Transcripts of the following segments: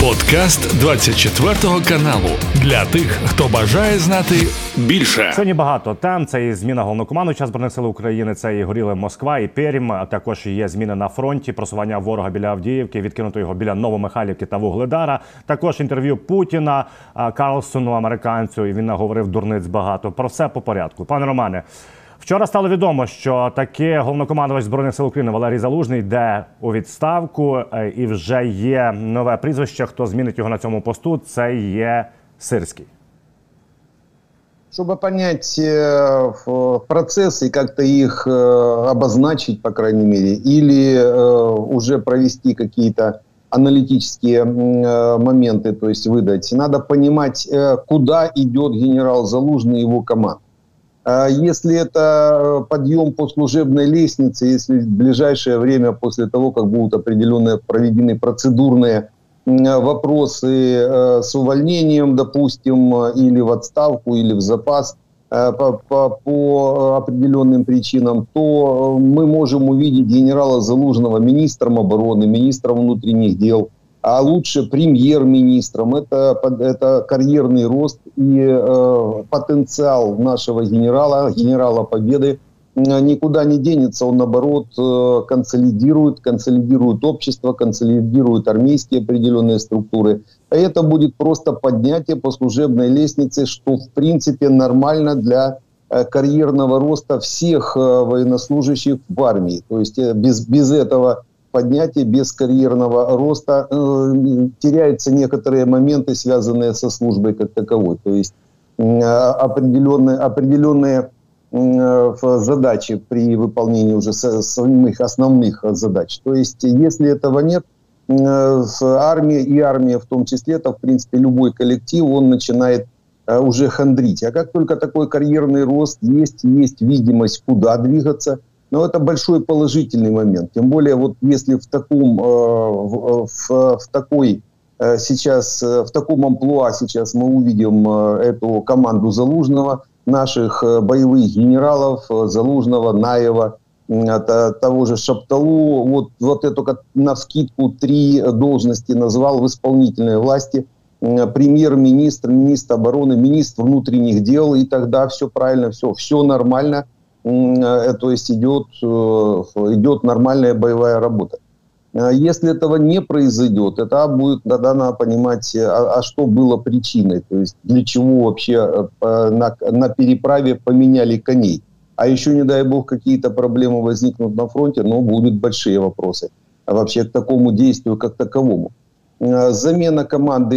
Подкаст 24 каналу для тих, хто бажає знати більше. Сьогодні багато тем. Це і зміна головнокомандуюча збройних сил України. Це і горіли Москва і Перім. А також є зміни на фронті, просування ворога біля Авдіївки, відкинуто його біля Новомихайлівки та Вугледара. Також інтерв'ю Путіна Карлсону, американцю. І він наговорив дурниць багато. Про все по порядку. Пане Романе. Вчора стало відомо, що таки головнокомандувач збройних сил України Валерій Залужний йде у відставку, е, і вже є нове прізвище. Хто змінить його на цьому посту? Це є Сирський. Чтобы понять э, процессы и как-то их э, обозначить, по крайней мере, или э, уже провести какие-то аналитические моменты, то есть выдать, надо понимать, куда идет генерал Залужный и его команда. А если это подъем по служебной лестнице, если в ближайшее время после того, как будут определенные проведены процедурные вопросы э, с увольнением, допустим, или в отставку, или в запас э, по, по, по определенным причинам, то мы можем увидеть генерала Залужного министром обороны, министром внутренних дел – а лучше премьер-министром. Это, это карьерный рост и э, потенциал нашего генерала, генерала Победы никуда не денется. Он, наоборот, э, консолидирует, консолидирует общество, консолидирует армейские определенные структуры. А это будет просто поднятие по служебной лестнице, что, в принципе, нормально для э, карьерного роста всех э, военнослужащих в армии. То есть без, без этого поднятия, без карьерного роста, э, теряются некоторые моменты, связанные со службой как таковой. То есть э, определенные, определенные э, задачи при выполнении уже самых основных задач. То есть если этого нет, армия и армия в том числе, это в принципе любой коллектив, он начинает уже хандрить. А как только такой карьерный рост есть, есть видимость, куда двигаться – но это большой положительный момент. Тем более, вот если в таком, э, в, в, в такой э, сейчас, э, в таком амплуа сейчас мы увидим эту команду Залужного, наших боевых генералов Залужного, Наева, того же Шапталу, вот, вот эту на вскидку три должности назвал в исполнительной власти, премьер-министр, министр обороны, министр внутренних дел, и тогда все правильно, все, все нормально – Э, то есть идет, э, идет нормальная боевая работа. Если этого не произойдет, это будет, тогда надо понимать, а, а что было причиной, то есть для чего вообще э, на, на переправе поменяли коней. А еще, не дай бог, какие-то проблемы возникнут на фронте, но будут большие вопросы а вообще к такому действию как таковому. Замена команды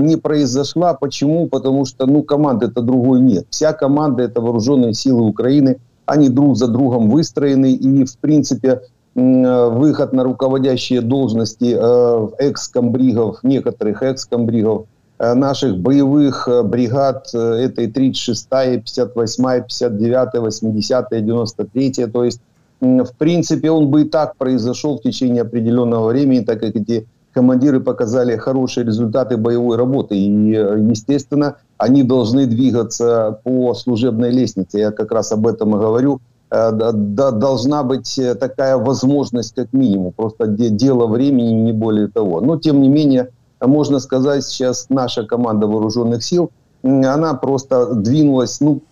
не произошла. Почему? Потому что ну, команды-то другой нет. Вся команда – это вооруженные силы Украины – они друг за другом выстроены, и, в принципе, выход на руководящие должности э, экс-комбригов, некоторых экс-комбригов, э, наших боевых э, бригад, этой 36-я, 58-я, 59-я, 80-я, 93-я, то есть, в принципе, он бы и так произошел в течение определенного времени, так как эти командиры показали хорошие результаты боевой работы. И, естественно, они должны двигаться по служебной лестнице. Я как раз об этом и говорю. Э, должна быть такая возможность как минимум. Просто дело времени, не более того. Но, тем не менее, можно сказать, сейчас наша команда вооруженных сил, она просто двинулась, ну,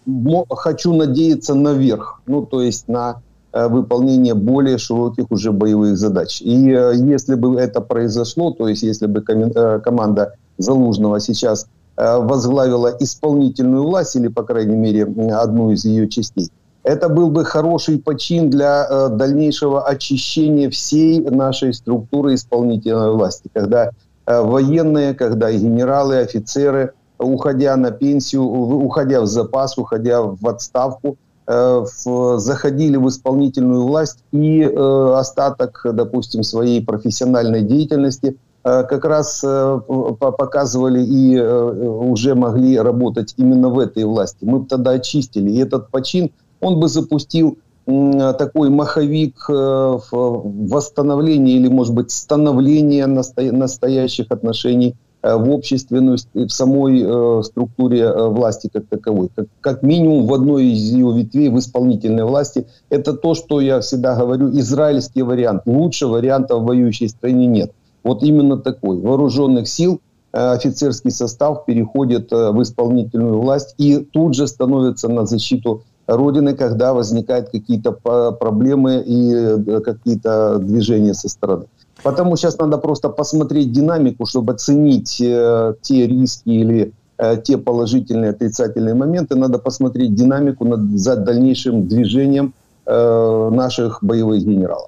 хочу надеяться, наверх. Ну, то есть на Э, выполнение более широких уже боевых задач. И э, если бы это произошло, то есть если бы э, команда Залужного сейчас возглавила исполнительную власть, или, по крайней мере, одну из ее частей, это был бы хороший почин для дальнейшего очищения всей нашей структуры исполнительной власти, когда военные, когда генералы, офицеры, уходя на пенсию, уходя в запас, уходя в отставку, в, заходили в исполнительную власть и э, остаток, допустим, своей профессиональной деятельности э, как раз э, показывали и э, уже могли работать именно в этой власти. Мы бы тогда очистили. И этот почин, он бы запустил э, такой маховик э, восстановления или, может быть, становления насто настоящих отношений Э, в обществе, ну, в самой э, структуре э, власти как таковой. Как минимум в одной из ее ветвей, в исполнительной власти. Это то, что я всегда говорю, израильский вариант. Лучше варианта в воюющей стране нет. Вот именно такой. Вооруженных сил офицерский состав переходит в исполнительную власть и тут же становится на защиту Родины, когда возникают какие-то проблемы и какие-то движения со стороны. Потому сейчас надо просто посмотреть динамику, чтобы оценить э, те риски или э, те положительные, отрицательные моменты. Надо посмотреть динамику над, за дальнейшим движением э, наших бойових генералів.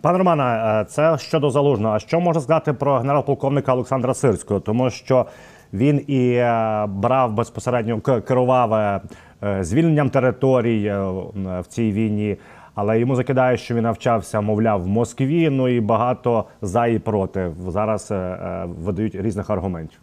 Пане Романе, е, це щодо залужного. А що можна сказати про генерал-полковника Олександра Сирського? Тому що він і е, брав безпосередньо керував е, звільненням територій в цій війні але йому закидає, що він навчався, мовляв, в Москві. Ну і багато за і проти зараз е, е, видають різних аргументів.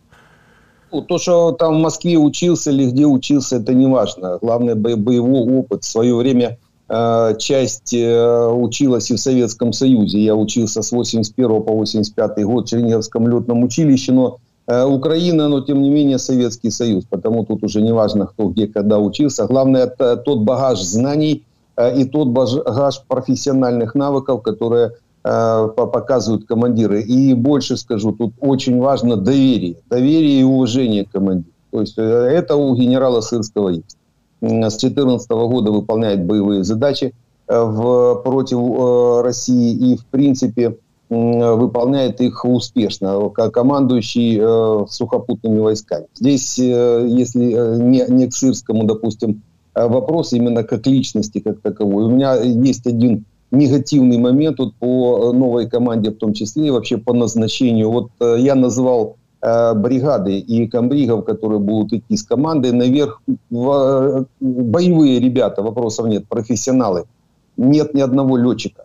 Ну, то, что там в Москве учился или где учился, это не важно. Главное, боевой опыт. В свое время э, часть э, училась и в Советском Союзе. Я учился с 81 по 85 год в Черниговском летном училище, но э, Украина, но тем не менее Советский Союз. Потому тут уже не важно, кто где, когда учился. Главное, это тот багаж знаний, Э, и тот багаж профессиональных навыков, которые э, показывают командиры. И больше скажу, тут очень важно доверие. Доверие и уважение командиру. То есть э, это у генерала Сырского есть. С 2014 года выполняет боевые задачи в, против России и, в принципе, выполняет их успешно, как командующий сухопутными войсками. Здесь, если не, не к Сырскому, допустим, Э, вопрос именно как личности, как таковой. У меня есть один негативный момент вот по новой команде в том числе, и вообще по назначению. Вот э, я назвал э, бригады и комбригов, которые будут идти с командой наверх. Боевые ребята, вопросов нет, профессионалы. Нет ни одного летчика.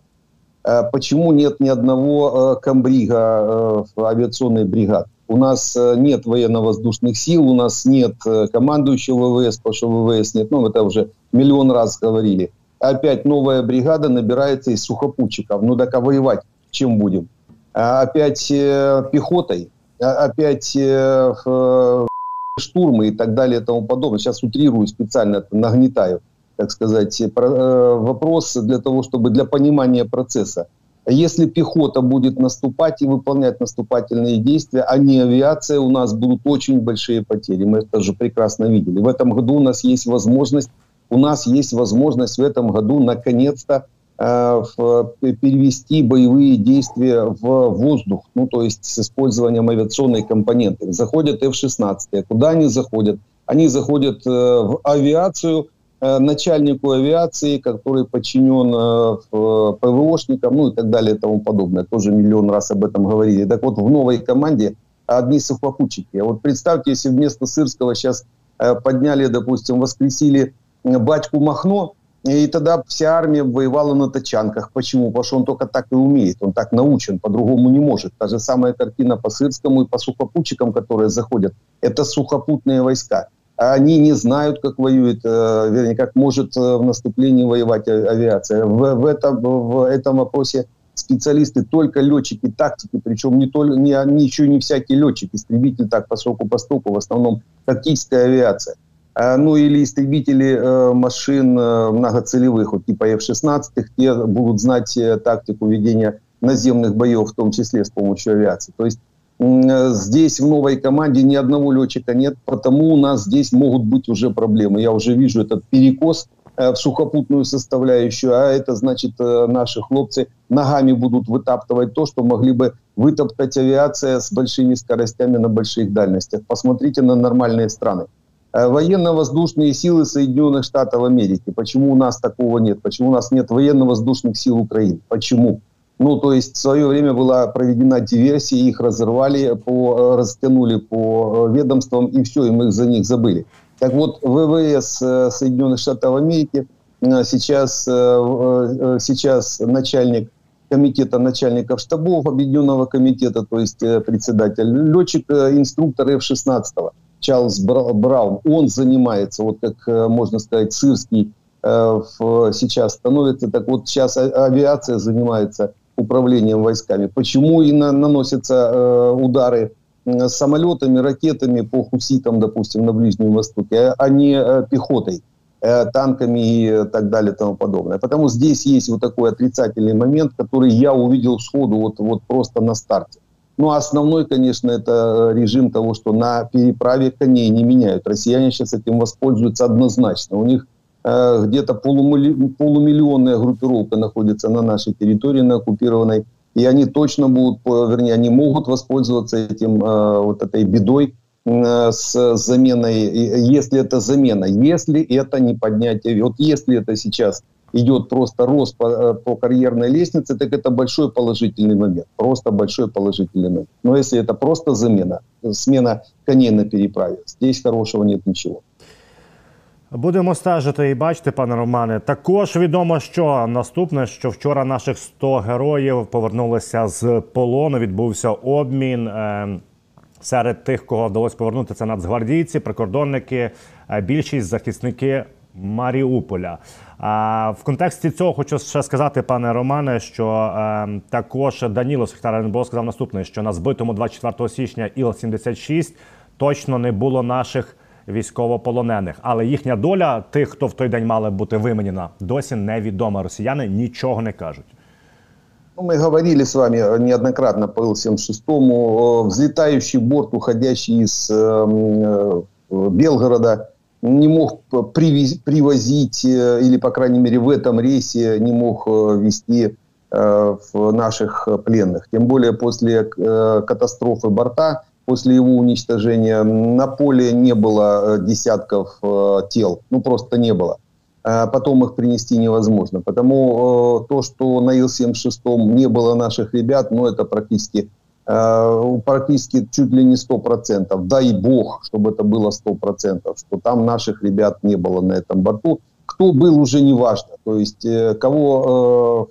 Почему нет ни одного комбрига авиационной бригады? У нас э, нет военно-воздушных сил, у нас нет э, командующего ВВС, потому что ВВС нет. Ну, это уже миллион раз говорили. Опять новая бригада набирается из сухопутчиков. Ну, так а воевать чем будем? А опять э, пехотой, а опять э, э, штурмы и так далее и тому подобное. Сейчас утрирую специально, нагнетаю, так сказать, про, э, вопрос для того, чтобы для понимания процесса. Если пехота будет наступать и выполнять наступательные действия, а не авиация, у нас будут очень большие потери. Мы это же прекрасно видели. В этом году у нас есть возможность, у нас есть возможность в этом году наконец-то э, перевести боевые действия в воздух, ну то есть с использованием авиационной компоненты. Заходят F-16. Куда они заходят? Они заходят э, в авиацию, Э, начальнику авиации, который подчинен э, ПВОшникам, ну и так далее и тому подобное. Тоже миллион раз об этом говорили. Так вот, в новой команде одни сухопутчики. Вот представьте, если вместо Сырского сейчас э, подняли, допустим, воскресили батьку Махно, и тогда вся армия воевала на тачанках. Почему? Потому что он только так и умеет, он так научен, по-другому не может. Та же самая картина по Сырскому и по сухопутчикам, которые заходят. Это сухопутные войска они не знают, как воюет, э, вернее, как может э, в наступлении воевать авиация. В, в, этом, в этом вопросе специалисты только летчики тактики, причем не, только, не, не еще не всякий летчик, истребитель так по сроку поступа, в основном тактическая авиация. А, ну или истребители э, машин э, многоцелевых, вот типа F-16, те будут знать э, тактику ведения наземных боев, в том числе с помощью авиации. То есть Здесь в новой команде ни одного летчика нет, потому у нас здесь могут быть уже проблемы. Я уже вижу этот перекос э, в сухопутную составляющую, а это значит э, наши хлопцы ногами будут вытаптывать то, что могли бы вытоптать авиация с большими скоростями на больших дальностях. Посмотрите на нормальные страны. Э, военно-воздушные силы Соединенных Штатов Америки. Почему у нас такого нет? Почему у нас нет военно-воздушных сил Украины? Почему? Ну, то есть в свое время была проведена диверсия, их разорвали, по, э, растянули по э, ведомствам, и все, и мы за них забыли. Так вот, ВВС э, Соединенных Штатов Америки сейчас, сейчас начальник комитета начальников штабов Объединенного комитета, то есть председатель, летчик, инструктор F-16, Чарльз Браун, он занимается, вот как можно сказать, сырский сейчас становится, так вот сейчас а, авиация занимается управлением войсками. Почему и на, наносятся э, удары э, самолетами, ракетами по хуситам, допустим, на Ближнем Востоке, а не э, пехотой, э, танками и так далее и тому подобное. Потому здесь есть вот такой отрицательный момент, который я увидел сходу вот, вот просто на старте. Ну, основной, конечно, это режим того, что на переправе коней не меняют. Россияне сейчас этим воспользуются однозначно. У них э, где-то полумиллионная группировка находится на нашей территории, на оккупированной. И они точно будут, вернее, они могут воспользоваться этим, э, вот этой бедой э, с заменой, если это замена, если это не поднятие, вот если это сейчас идет просто рост по, э, по карьерной лестнице, так это большой положительный момент. Просто большой положительный момент. Но если это просто замена, смена коней на переправе, здесь хорошего нет ничего. Будемо стежити і бачити, пане Романе. Також відомо, що наступне, що вчора наших 100 героїв повернулися з полону. Відбувся обмін. Е, серед тих, кого вдалося повернути, це нацгвардійці, прикордонники, е, більшість захисники Маріуполя. А В контексті цього хочу ще сказати, пане Романе, що е, також Даніло секретар сказав наступне: що на збитому 24 січня Іл-76 точно не було наших військовополонених, але їхня доля тих, хто в той день мали бути вименена, досі невідома. Росіяни нічого не кажуть. Ну, мы говорили с вами неоднократно по Ил-76, взлетающий борт, уходящий из э, э, Белгорода, не мог привез, привозить, э, или, по крайней мере, в этом рейсе не мог э, вести э, в наших пленных. Тем более после катастрофы борта, после его уничтожения, на поле не было десятков тел. Ну, просто не было. Потом их принести невозможно. Потому то, что на Ил-76 не было наших ребят, ну, это практически Э, практически чуть ли не 100%. Дай бог, чтобы это было 100%, что там наших ребят не было на этом борту. Кто был, уже не важно. То есть э, кого,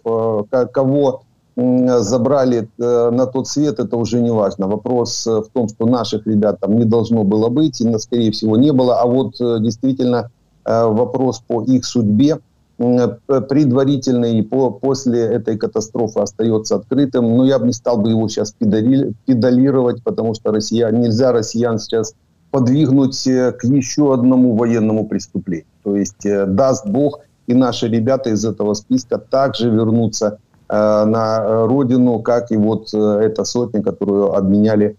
э, кого забрали на тот свет, это уже не важно. Вопрос в том, что наших ребят там не должно было быть, и, скорее всего, не было. А вот действительно вопрос по их судьбе – предварительный по, после этой катастрофы остается открытым. Но я бы не стал бы его сейчас педали, педалировать, потому что россиян, нельзя россиян сейчас подвигнуть э, к еще одному военному преступлению. То есть э, даст Бог, и наши ребята из этого списка также вернутся э, на родину, как и вот э, эта сотня, которую обменяли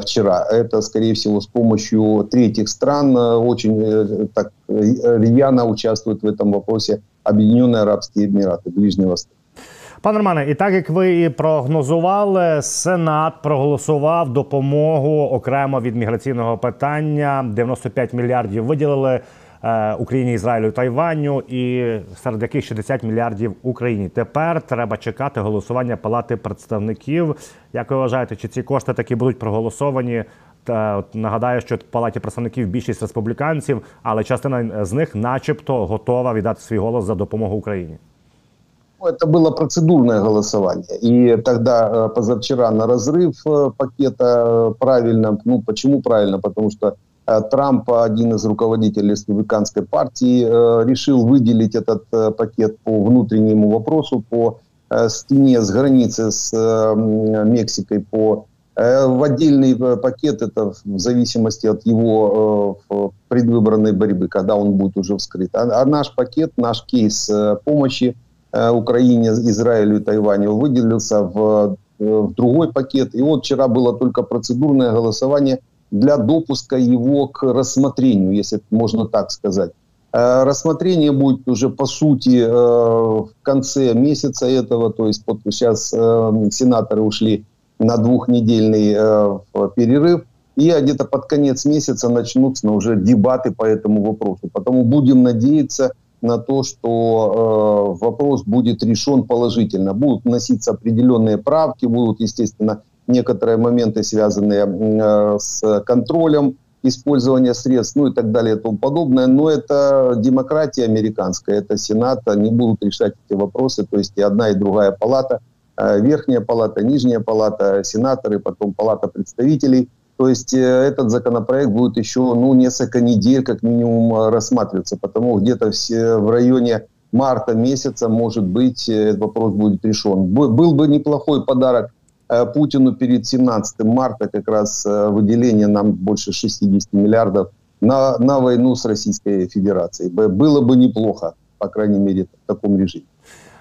вчера. Это, скорее всего, с помощью третьих стран очень так рьяно участвуют в этом вопросе Об'єднані Арабські Емірати, Ближній Восток. Пане Романе, і так як ви і прогнозували, Сенат проголосував допомогу окремо від міграційного питання. 95 мільярдів виділили е, Україні, Ізраїлю Тайваню, і серед яких 60 мільярдів Україні. Тепер треба чекати голосування Палати представників. Як ви вважаєте, чи ці кошти таки будуть проголосовані та нагадаю, що в палаті представників більшість республіканців, але частина з них, начебто, готова віддати свій голос за допомогу Україні. Ну, это было процедурное голосование. И тогда э, позавчера на разрыв э, пакета э, правильно. Ну, почему правильно? Потому что Трамп, один из руководителей республиканской партии, решил выделить этот пакет по внутреннему вопросу, по стене с границы с Мексикой, по Э, в отдельный э, пакет, это в зависимости от его э, предвыборной борьбы, когда он будет уже вскрыт. А, а наш пакет, наш кейс помощи Украине, Израилю и Тайваню выделился в, в другой пакет. И вот вчера было только процедурное голосование для допуска его к рассмотрению, если можно так сказать. Рассмотрение будет уже по сути в конце месяца этого, то есть сейчас сенаторы ушли на двухнедельный э, перерыв. И где-то под конец месяца начнутся уже дебаты по этому вопросу. Потому будем надеяться на то, что э, вопрос будет решен положительно. Будут вноситься определенные правки, будут, естественно, некоторые моменты, связанные э, с контролем использования средств, ну и так далее и тому подобное. Но это демократия американская, это Сенат, они будут решать эти вопросы. То есть и одна, и другая палата – Э, верхняя палата, нижняя палата, сенаторы, потом палата представителей. То есть э, этот законопроект будет еще ну, несколько недель как минимум рассматриваться, потому где-то все в районе марта месяца, может быть, этот вопрос будет решен. Был бы неплохой подарок Путину перед 17 марта, как раз выделение нам больше 60 миллиардов на, на войну с Российской Федерацией. Было бы неплохо, по крайней мере, в таком режиме.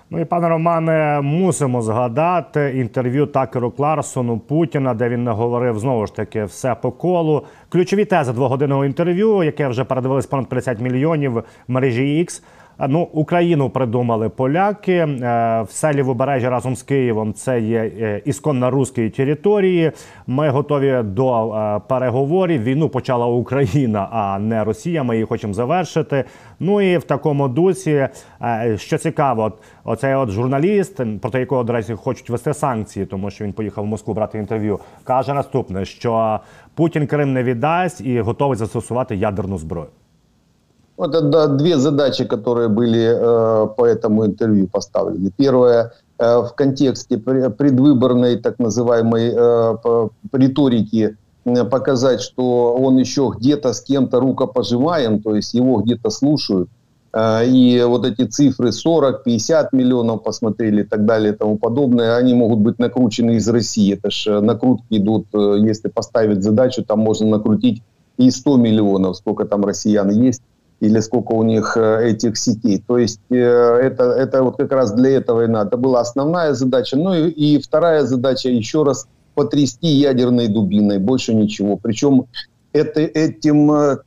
Ну і пане Романе, мусимо згадати інтерв'ю Такеру Кларсону Путіна, де він говорив знову ж таки все по колу. Ключові тези двогодинного інтерв'ю, яке вже передивились понад 50 мільйонів в мережі X. Ну, Україну придумали поляки е, в селі Вобережжя разом з Києвом. Це є е, ісконно руської території. Ми готові до е, переговорів. Війну почала Україна, а не Росія. Ми її хочемо завершити. Ну і в такому дусі, що цікаво, оцей от журналіст, проти якого до речі, хочуть вести санкції, тому що він поїхав в Москву брати інтерв'ю. каже наступне: що Путін Крим не віддасть і готовий застосувати ядерну зброю. Это да, две задачи, которые были э, по этому интервью поставлены. Первое, э, в контексте предвыборной так называемой э, риторики э, показать, что он еще где-то с кем-то рукопожимаем, то есть его где-то слушают. Э, и вот эти цифры 40, 50 миллионов посмотрели и так далее и тому подобное, они могут быть накручены из России. Это же э, накрутки идут, если поставить задачу, там можно накрутить и 100 миллионов, сколько там россиян есть или сколько у них э, этих сетей. То есть э, это, это вот как раз для этого и надо. Это была основная задача. Ну и, и вторая задача еще раз потрясти ядерной дубиной, больше ничего. Причем это, этим э,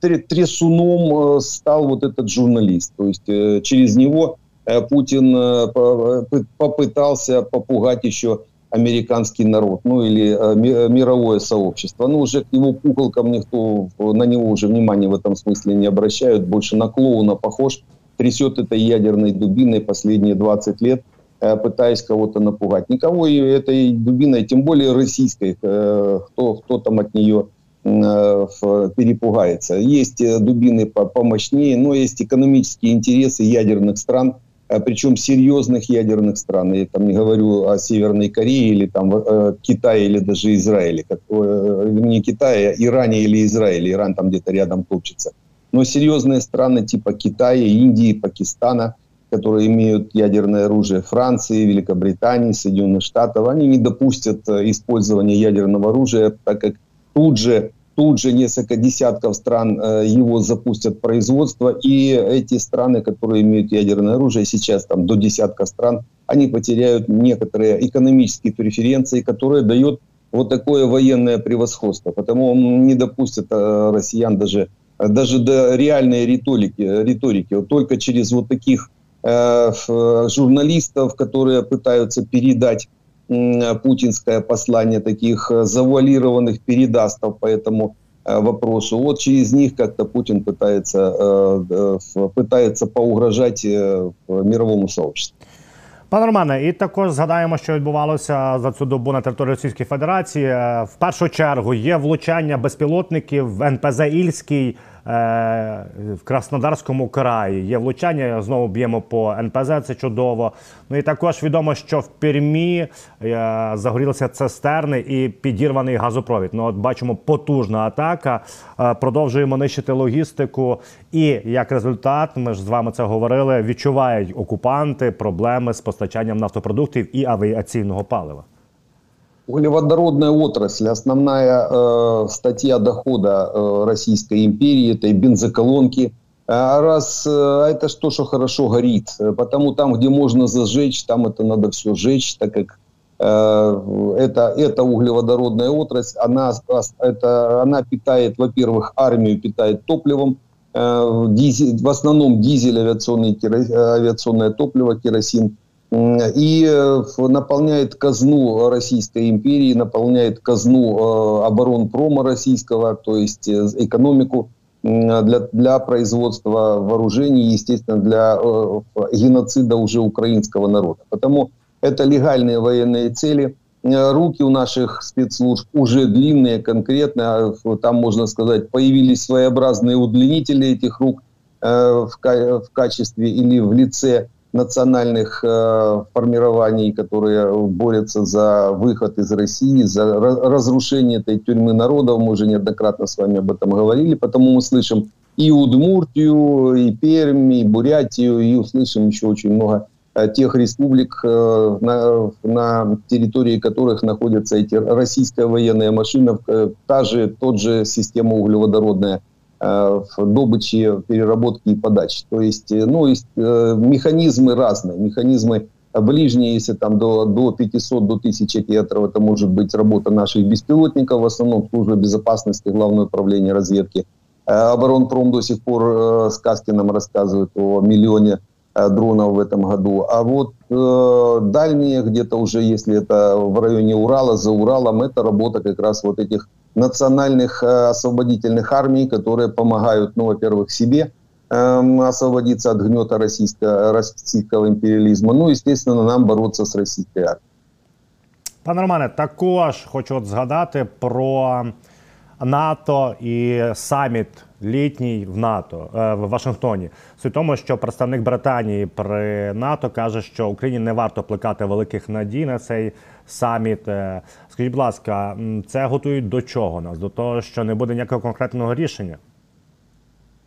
трясуном стал вот этот журналист. То есть через него Путин попытался попугать еще американский народ, ну или э, мировое сообщество. Ну, уже к его пуколкам никто, на него уже внимания в этом смысле не обращают. Больше на клоуна похож, трясет этой ядерной дубиной последние 20 лет, э, пытаясь кого-то напугать. Никого этой дубиной, тем более российской, э, кто, кто там от нее перепугается. Есть дубины помощнее, но есть экономические интересы ядерных стран – Э, причем серьезных ядерных стран. Я там не говорю о Северной Корее или там э, Китае или даже Израиле. Как, э, не Китае, а Иране или Израиле. Иран там где-то рядом топчется. Но серьезные страны типа Китая, Индии, Пакистана, которые имеют ядерное оружие, Франции, Великобритании, Соединенных Штатов, они не допустят э, использования ядерного оружия, так как тут же тут же несколько десятков стран э, его запустят производство, и эти страны, которые имеют ядерное оружие, сейчас там до десятка стран, они потеряют некоторые экономические преференции, которые дают вот такое военное превосходство. Потому он не допустит э, россиян даже, даже до реальной риторики, риторики. Вот только через вот таких э, журналистов, которые пытаются передать путинское послание таких э, завуалированных передастов по этому э, вопросу. Вот через них как-то Путин пытается, э, пытается поугрожать мировому сообществу. Пане Романе, і також згадаємо, що відбувалося за цю добу на території Російської Федерації. В першу чергу є влучання безпілотників в НПЗ Ільський. Е, в Краснодарському краї. Є влучання. Знову б'ємо по НПЗ. Це чудово. Ну і також відомо, що в Пермі е, загорілися цистерни і підірваний газопровід. Ну от бачимо потужна атака. Е, продовжуємо нищити логістику. І як результат, ми ж з вами це говорили. Відчувають окупанти проблеми з постачанням нафтопродуктів і авіаційного палива. Углеводородная отрасль, основная э, статья дохода э, Российской империи, это и бензоколонки. А раз э, это что, что хорошо горит, потому там, где можно зажечь, там это надо все сжечь, так как э, это, это углеводородная отрасль, она, это, она питает, во-первых, армию питает топливом, э, дизель, в основном дизель, авиационный, авиационное топливо, керосин, и э, наполняет казну Российской империи, наполняет казну э, оборонпрома российского, то есть э, экономику для, для производства вооружений, естественно, для геноцида уже украинского народа. Потому это легальные военные цели. Руки у наших спецслужб уже длинные, конкретно. Там, можно сказать, появились своеобразные удлинители этих рук в, качестве или в лице национальных э, формирований, которые борются за выход из России, за разрушение этой тюрьмы народов. Мы уже неоднократно с вами об этом говорили, потому мы слышим и Удмуртию, и Пермь, и Бурятию, и услышим еще очень много э, тех республик, э, на, на территории которых находятся эти российская военная машина, та же, тот же система углеводородная в добыче, переработке и подаче. То есть, ну, есть механизмы разные. Механизмы ближние, если там до, до 500, до 1000 километров, это может быть работа наших беспилотников, в основном служба безопасности, главное управление разведки. Оборонпром до сих пор сказки нам рассказывают о миллионе дронов в этом году. А вот э, дальние, где-то уже, если это в районе Урала, за Уралом, это работа как раз вот этих национальных э, освободительных армий, которые помогают, ну, во-первых, себе э, освободиться от гнета российского, российского империализма, ну, естественно, нам бороться с российской армией. Пане Романе, також хочу от згадати про НАТО і саміт літній в НАТО е, в Вашингтоні. Суть тому, що представник Британії при НАТО каже, що Україні не варто плекати великих надій на цей саміт. Е, скажіть, будь ласка, це готують до чого нас? До того, що не буде ніякого конкретного рішення?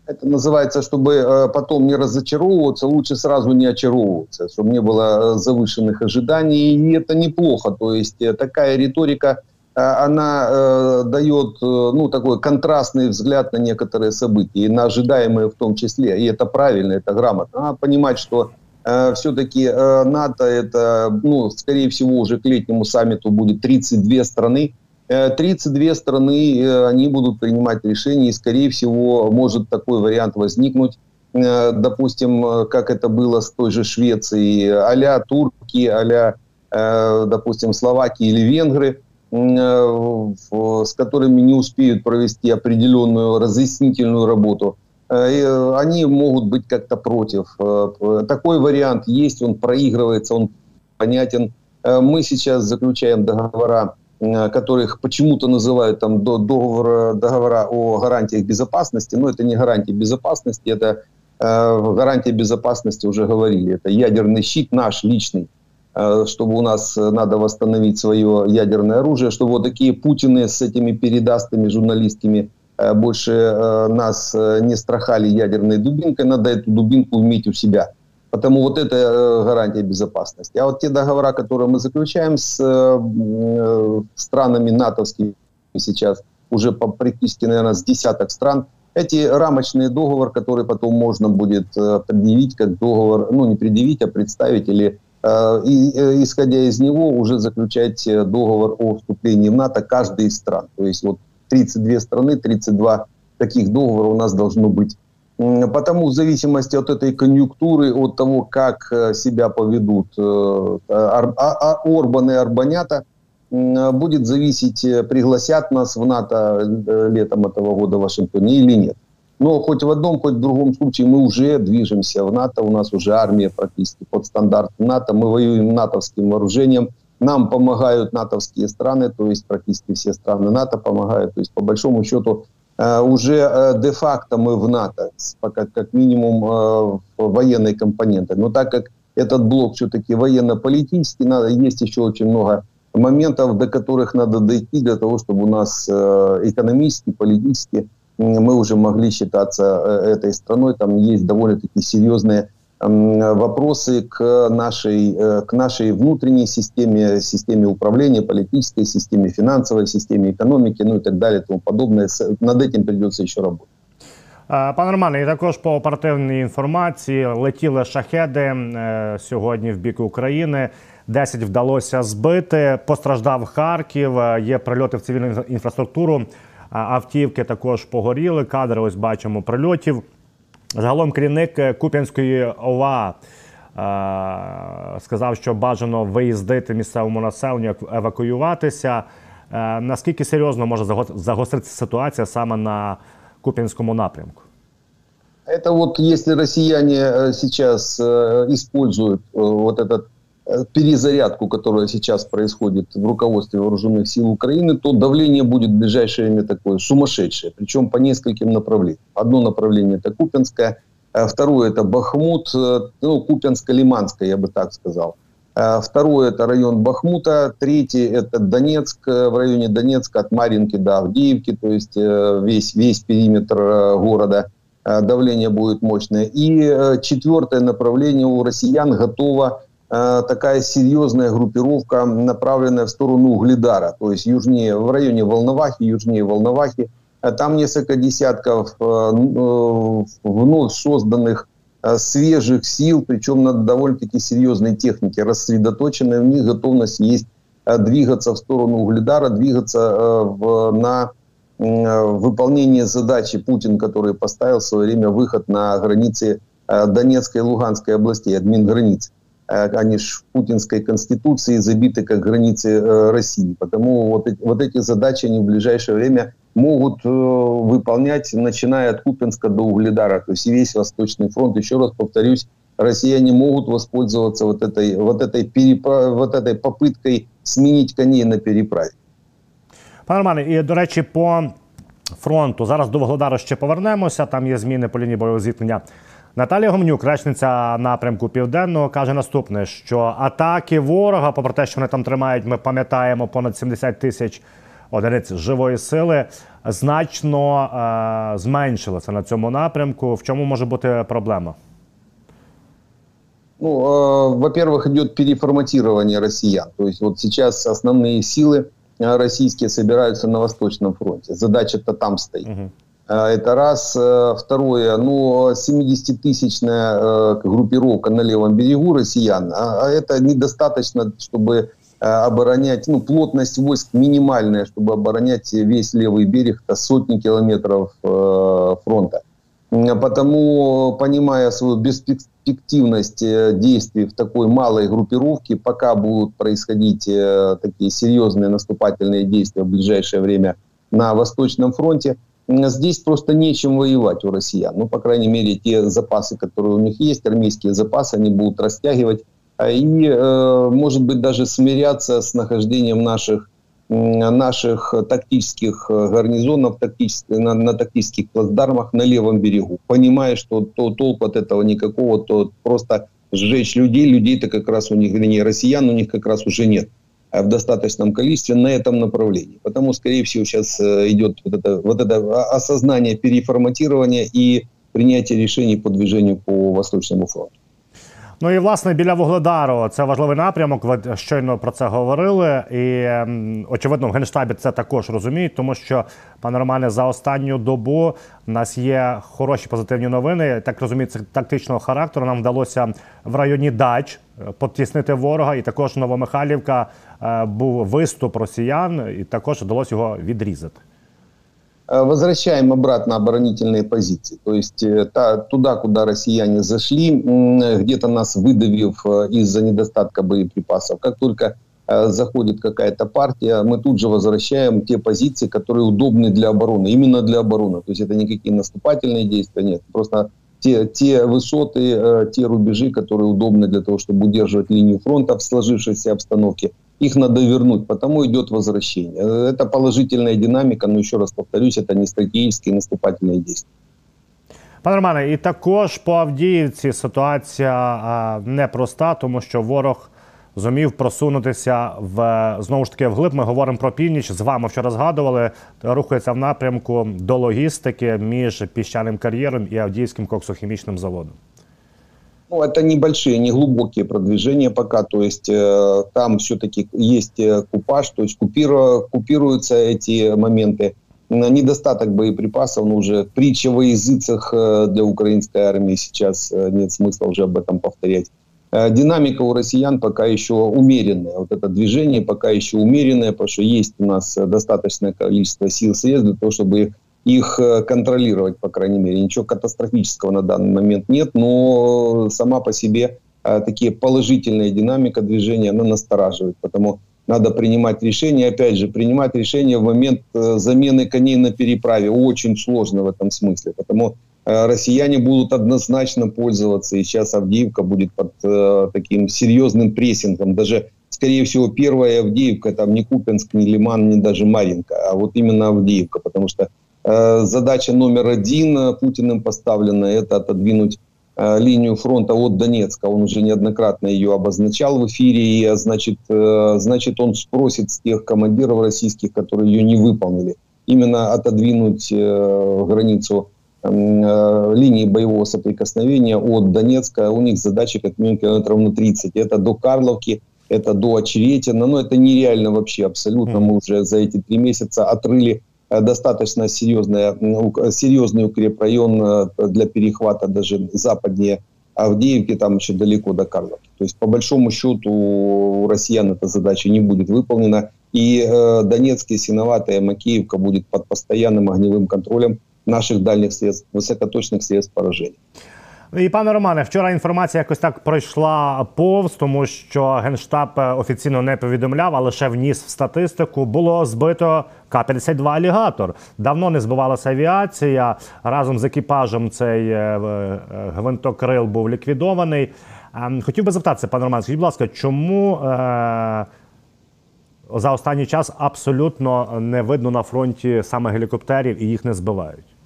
Это называется, чтобы э, потом не разочаровываться, лучше сразу не очаровываться, чтобы не было э, завышенных ожиданий. И это неплохо. То есть э, такая риторика Э, она э, дает э, ну, такой контрастный взгляд на некоторые события, и на ожидаемые в том числе. И это правильно, это грамотно. Надо понимать, что э, все-таки э, НАТО, это, ну, скорее всего, уже к летнему саммиту будет 32 страны. Э, 32 страны, э, они будут принимать решения, и, скорее всего, может такой вариант возникнуть, э, допустим, э, как это было с той же Швецией, а-ля Турки, а э, допустим, Словакии или Венгры – с которыми не успеют провести определенную разъяснительную работу, э, они могут быть как-то против. Э, такой вариант есть, он проигрывается, он понятен. Мы сейчас заключаем договора, которых почему-то называют там договор, договора о гарантиях безопасности, но это не гарантии безопасности, это гарантия безопасности уже говорили, это ядерный щит наш личный, Э, чтобы у нас э, надо восстановить свое ядерное оружие, чтобы вот такие Путины с этими передастыми журналистскими э, больше нас не страхали ядерной дубинкой, надо эту дубинку иметь у себя. Потому вот это гарантия безопасности. А вот те договора, которые мы заключаем с странами натовскими сейчас, уже по практически, наверное, с десяток стран, эти рамочные договоры, которые потом можно будет предъявить как договор, ну не предъявить, а представить или Э, и, э, исходя из него, уже заключать э, договор о вступлении в НАТО каждой из стран. То есть вот 32 страны, 32 таких договора у нас должно быть. Потому в зависимости от этой конъюнктуры, от того, как себя поведут а, а, Орбан и Арбанята, будет зависеть, пригласят нас в НАТО летом этого года в Вашингтоне или нет. Но хоть в одном, хоть в другом случае мы уже движемся. В НАТО, у нас уже армия практически под стандарт. НАТО, мы воюем натовским вооружением, нам помогают натовские страны, то есть практически все страны НАТО помогают, то есть по большому счету э, уже э, де-факто мы в НАТО, как, как минимум э, военной компоненты. Но так как этот блок все-таки военно-политический, надо, есть еще очень много моментов, до которых надо дойти для того, чтобы у нас экономически, политически мы уже могли считаться э, этой страной. Там есть довольно-таки серьезные вопросы к нашей, э, к нашей внутренней системе, системе управления, политической системе, финансовой системе, экономики, ну и так далее, и тому подобное. Над этим придется еще работать. Пане Романе, і також по оперативній інформації летіли шахеди е, сьогодні в бік України. 10 вдалося збити. Постраждав Харків. Е, є прильоти в цивільну інфраструктуру автівки також погоріли. Кадри ось бачимо прильотів. Загалом керівник е, Куп'янської ОВА е, сказав, що бажано виїздити місцевому населенню, евакуюватися. Е, наскільки серйозно може загостритися ситуація саме на Куп'янському напрямку? Это вот если россияне сейчас используют вот этот Э, перезарядку, которая сейчас происходит в руководстве вооруженных сил Украины, то давление будет в ближайшее время такое сумасшедшее, причем по нескольким направлениям. Одно направление это Купинское, э, второе это Бахмут, э, ну, Купянско-Лиманское, я бы так сказал. Второе – это район Бахмута. Третий – это Донецк, в районе Донецка от Маринки до Авдеевки, то есть весь, весь периметр города. Давление будет мощное. И четвертое направление у россиян готово Э, такая серьезная группировка, направленная в сторону Угледара, то есть южнее, в районе Волновахи, южнее Волновахи. там несколько десятков вновь созданных свежих сил, причем на довольно-таки серьезной технике, рассредоточенной в них готовность есть двигаться в сторону Угледара, двигаться в, на выполнение задачи Путин, который поставил в свое время выход на границы Донецкой и Луганской областей, админ границ. Они же в путинской конституции забиты как границы России. Потому вот, вот эти задачи они в ближайшее время могут э, выполнять, начиная от Купинска до Угледара, то есть весь Восточный фронт. Еще раз повторюсь, россияне могут воспользоваться вот этой, вот этой, перепра... вот этой попыткой сменить коней на переправі. Пане Романе, і до речі, по фронту зараз до Вугледару ще повернемося. Там є зміни по лінії бойового зіткнення. Наталія Гомнюк, речниця напрямку Південного, каже наступне: що атаки ворога, попри те, що вони там тримають, ми пам'ятаємо понад 70 тисяч одиниць живої сили значно е, зменшилися на цьому напрямку. В чому може бути проблема? Ну, э, во-первых, идет переформатирование россиян. То есть вот сейчас основные силы российские собираются на Восточном фронте. Задача-то там стоит. Угу. Это раз. Второе, ну, 70-тысячная группировка на левом берегу россиян, а это недостаточно, чтобы Э, оборонять, ну, плотность войск минимальная, чтобы оборонять весь левый берег, это сотни километров э, фронта. Потому, понимая свою бесперспективность э, действий в такой малой группировке, пока будут происходить э, такие серьезные наступательные действия в ближайшее время на Восточном фронте, здесь просто нечем воевать у россиян. Ну, по крайней мере, те запасы, которые у них есть, армейские запасы, они будут растягивать и, э, может быть, даже смиряться с нахождением наших наших тактических э, гарнизонов тактических, на, на тактических плацдармах на левом берегу, понимая, что то, толку от этого никакого, то просто сжечь людей, людей-то как раз у них, вернее, россиян у них как раз уже нет в достаточном количестве на этом направлении. Потому, скорее всего, сейчас э, идет вот это, вот это осознание переформатирования и принятие решений по движению по Восточному фронту. Ну і власне біля Вугледару це важливий напрямок. Ви щойно про це говорили. І очевидно, в генштабі це також розуміють, тому що пане Романе, за останню добу в нас є хороші позитивні новини. Так розумію, це тактичного характеру. Нам вдалося в районі Дач е, потіснити ворога, і також Новомихайлівка е, був виступ росіян, і також вдалося його відрізати. Э, возвращаем обратно оборонительные позиции. То есть э, та, туда, куда россияне зашли, где-то нас выдавив э, из-за недостатка боеприпасов. Как только заходит какая-то партия, мы тут же возвращаем те позиции, которые удобны для обороны, именно для обороны. То есть это никакие наступательные действия, нет. Просто те, те высоты, те рубежи, которые удобны для того, чтобы удерживать линию фронта в сложившейся обстановке – их надо вернуть, потому идет возвращение. Это положительная динамика, но еще раз повторюсь, это не стратегические наступательные действия. Пане Романе, і також по Авдіївці ситуація а, непроста, тому що ворог зумів просунутися в знову ж таки вглиб. Ми говоримо про північ. З вами вчора згадували, рухається в напрямку до логістики між піщаним кар'єром і Авдіївським коксохімічним заводом. Ну, это небольшие, не глубокие продвижения пока, то есть э, там все-таки есть э, купаж, то есть купиру, купируются эти моменты. Недостаток боеприпасов, но уже притча во языцах э, для украинской армии сейчас э, нет смысла уже об этом повторять. Динамика у россиян пока еще умеренная. Вот это движение пока еще умеренное, потому что есть у нас достаточное количество сил средств для того, чтобы их э, контролировать, по крайней мере. Ничего катастрофического на данный момент нет, но сама по себе э, такие положительная динамика движения, она настораживает. Потому надо принимать решения. Опять же, принимать решения в момент э, замены коней на переправе очень сложно в этом смысле. Потому россияне будут однозначно пользоваться. И сейчас Авдеевка будет под э, таким серьезным прессингом. Даже, скорее всего, первая Авдеевка, там не Купенск, не Лиман, не даже Маринка, а вот именно Авдеевка. Потому что задача номер один э, Путиным поставлена – это отодвинуть э, линию фронта от Донецка. Он уже неоднократно ее обозначал в эфире, и значит, значит он спросит с тех командиров российских, которые ее не выполнили, именно отодвинуть границу линии боевого соприкосновения от Донецка. У них задача как минимум километров на 30. Это до Карловки, это до Очеретина. Но это нереально вообще абсолютно. Мы уже за эти три месяца отрыли достаточно серьезная, серьезный укрепрайон для перехвата даже западнее Авдеевки, там еще далеко до Карловки. То есть, по большому счету, у россиян эта задача не будет выполнена. И э, Донецкая, Синоватая, Макеевка будет под постоянным огневым контролем наших дальних средств, високоточних средств пораження. І пане Романе, вчора інформація якось так пройшла повз, тому що генштаб е, офіційно не повідомляв, а лише вніс в статистику. Було збито К-52 алігатор. Давно не збивалася авіація. Разом з екіпажем цей е, е, гвинтокрил був ліквідований. Ем, хотів би запитатися, пане Роман, скажіть, будь ласка, чому за останній час абсолютно не видно на фронті саме гелікоптерів і їх не збивають?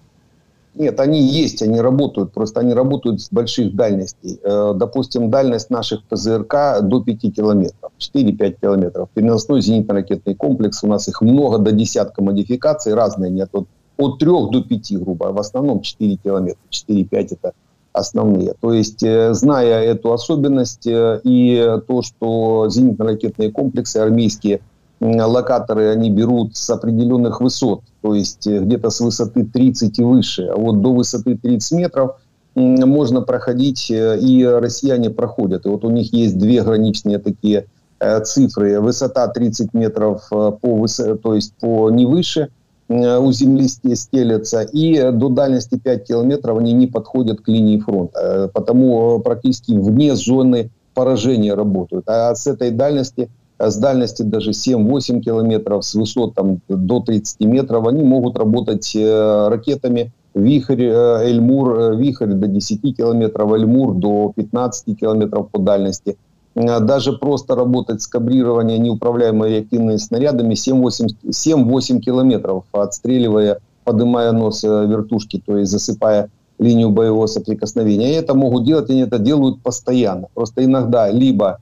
Нет, они есть, они работают, просто они работают с больших дальностей. Э, допустим, дальность наших ПЗРК до 5 километров, 4-5 километров. Переносной зенитно-ракетный комплекс, у нас их много, до десятка модификаций, разные нет, от, от 3 до 5, грубо, в основном 4 километра, 4-5 это основные. То есть, э, зная эту особенность э, и то, что зенитно-ракетные комплексы армейские – локаторы они берут с определенных высот, то есть э, где-то с высоты 30 и выше. А вот до высоты 30 метров можно проходить, э, и россияне проходят. И вот у них есть две граничные такие э, цифры. Высота 30 метров по высоте, то есть по не выше у земли стелется, и до дальности 5 километров они не подходят к линии фронта, потому практически вне зоны поражения работают. А с этой дальности с дальности даже 7-8 километров, с высот там, до 30 метров, они могут работать э, ракетами Вихрь, э, Эльмур, э, Вихрь до 10 километров, Эльмур до 15 километров по дальности. Даже просто работать с кабрированием неуправляемыми реактивными снарядами 7-8 километров, отстреливая, поднимая нос вертушки, то есть засыпая линию боевого соприкосновения. И это могут делать, они это делают постоянно. Просто иногда либо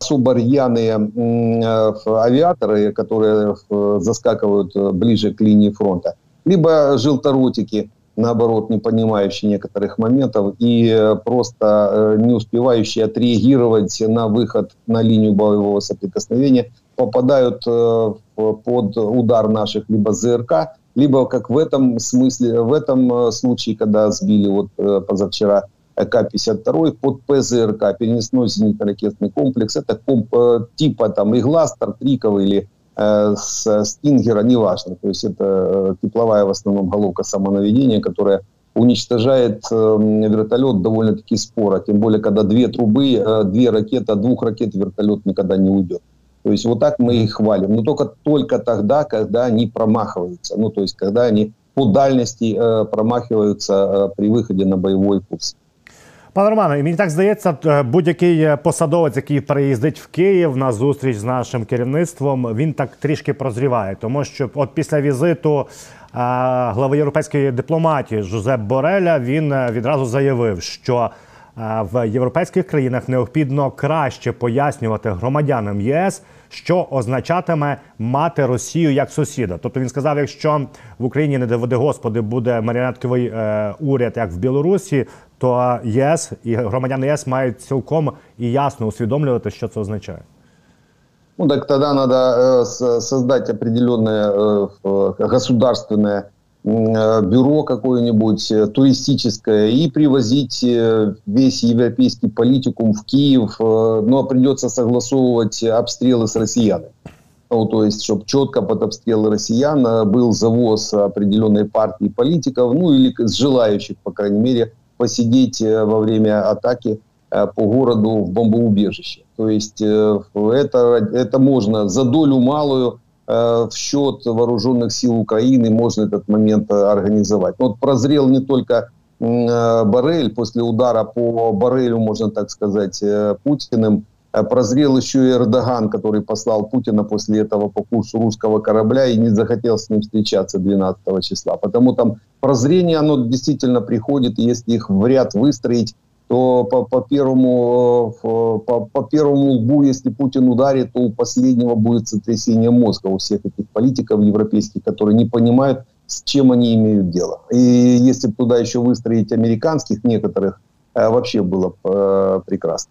особо рьяные э, авиаторы, которые э, заскакивают э, ближе к линии фронта, либо желторотики, наоборот, не понимающие некоторых моментов и просто не успевающие отреагировать на выход на линию боевого соприкосновения, попадают под удар наших либо ЗРК, либо, как в этом смысле, в этом случае, когда сбили вот позавчера к-52 под ПЗРК, переносной зенитно-ракетный комплекс. Это комп, э, типа там Игластер, Триковый или э, с Стингера, неважно. То есть это э, тепловая в основном головка самонаведения, которая уничтожает э, вертолет довольно-таки споро. Тем более, когда две трубы, э, две ракеты, двух ракет вертолет никогда не уйдет. То есть вот так мы их хвалим. Но только, только тогда, когда они промахиваются. Ну, то есть когда они по дальности э, промахиваются э, при выходе на боевой курс. Пане Романе, мені так здається, е, будь-який е, посадовець, який приїздить в Київ на зустріч з нашим керівництвом, він так трішки прозріває, тому що от після візиту е, глави європейської дипломатії Жозеп Бореля він відразу заявив, що в європейських країнах необхідно краще пояснювати громадянам ЄС, що означатиме мати Росію як сусіда. Тобто він сказав: якщо в Україні не доведе господи буде маріонетковий уряд, як в Білорусі, то ЄС і громадяни ЄС мають цілком і ясно усвідомлювати, що це означає. Ну так тогда надо э, создать определенное э, государственное Э, бюро какое-нибудь э, туристическое и привозить э, весь европейский политикум в Киев, но придется согласовывать обстрелы с россиянами. Ну, то есть, чтобы четко под обстрелы россиян был завоз определенной партии политиков, ну или с желающих, по крайней мере, посидеть во время атаки по городу в бомбоубежище. То есть это, это можно за долю малую Э, в счет вооруженных сил Украины можно этот момент э, организовать. Вот прозрел не только э, Барель, после удара по Барелю, можно так сказать, Путиным, прозрел еще и Эрдоган, который послал Путина после этого по курсу русского корабля и не захотел с ним встречаться 12 числа. Потому там прозрение, оно действительно приходит, если их в ряд выстроить, то по, по, первому, э, по, по первому лбу, если Путин ударит, то у последнего будет сотрясение мозга у всех этих политиков европейских, которые не понимают, с чем они имеют дело. И если туда еще выстроить американских некоторых, э, вообще было э, прекрасно.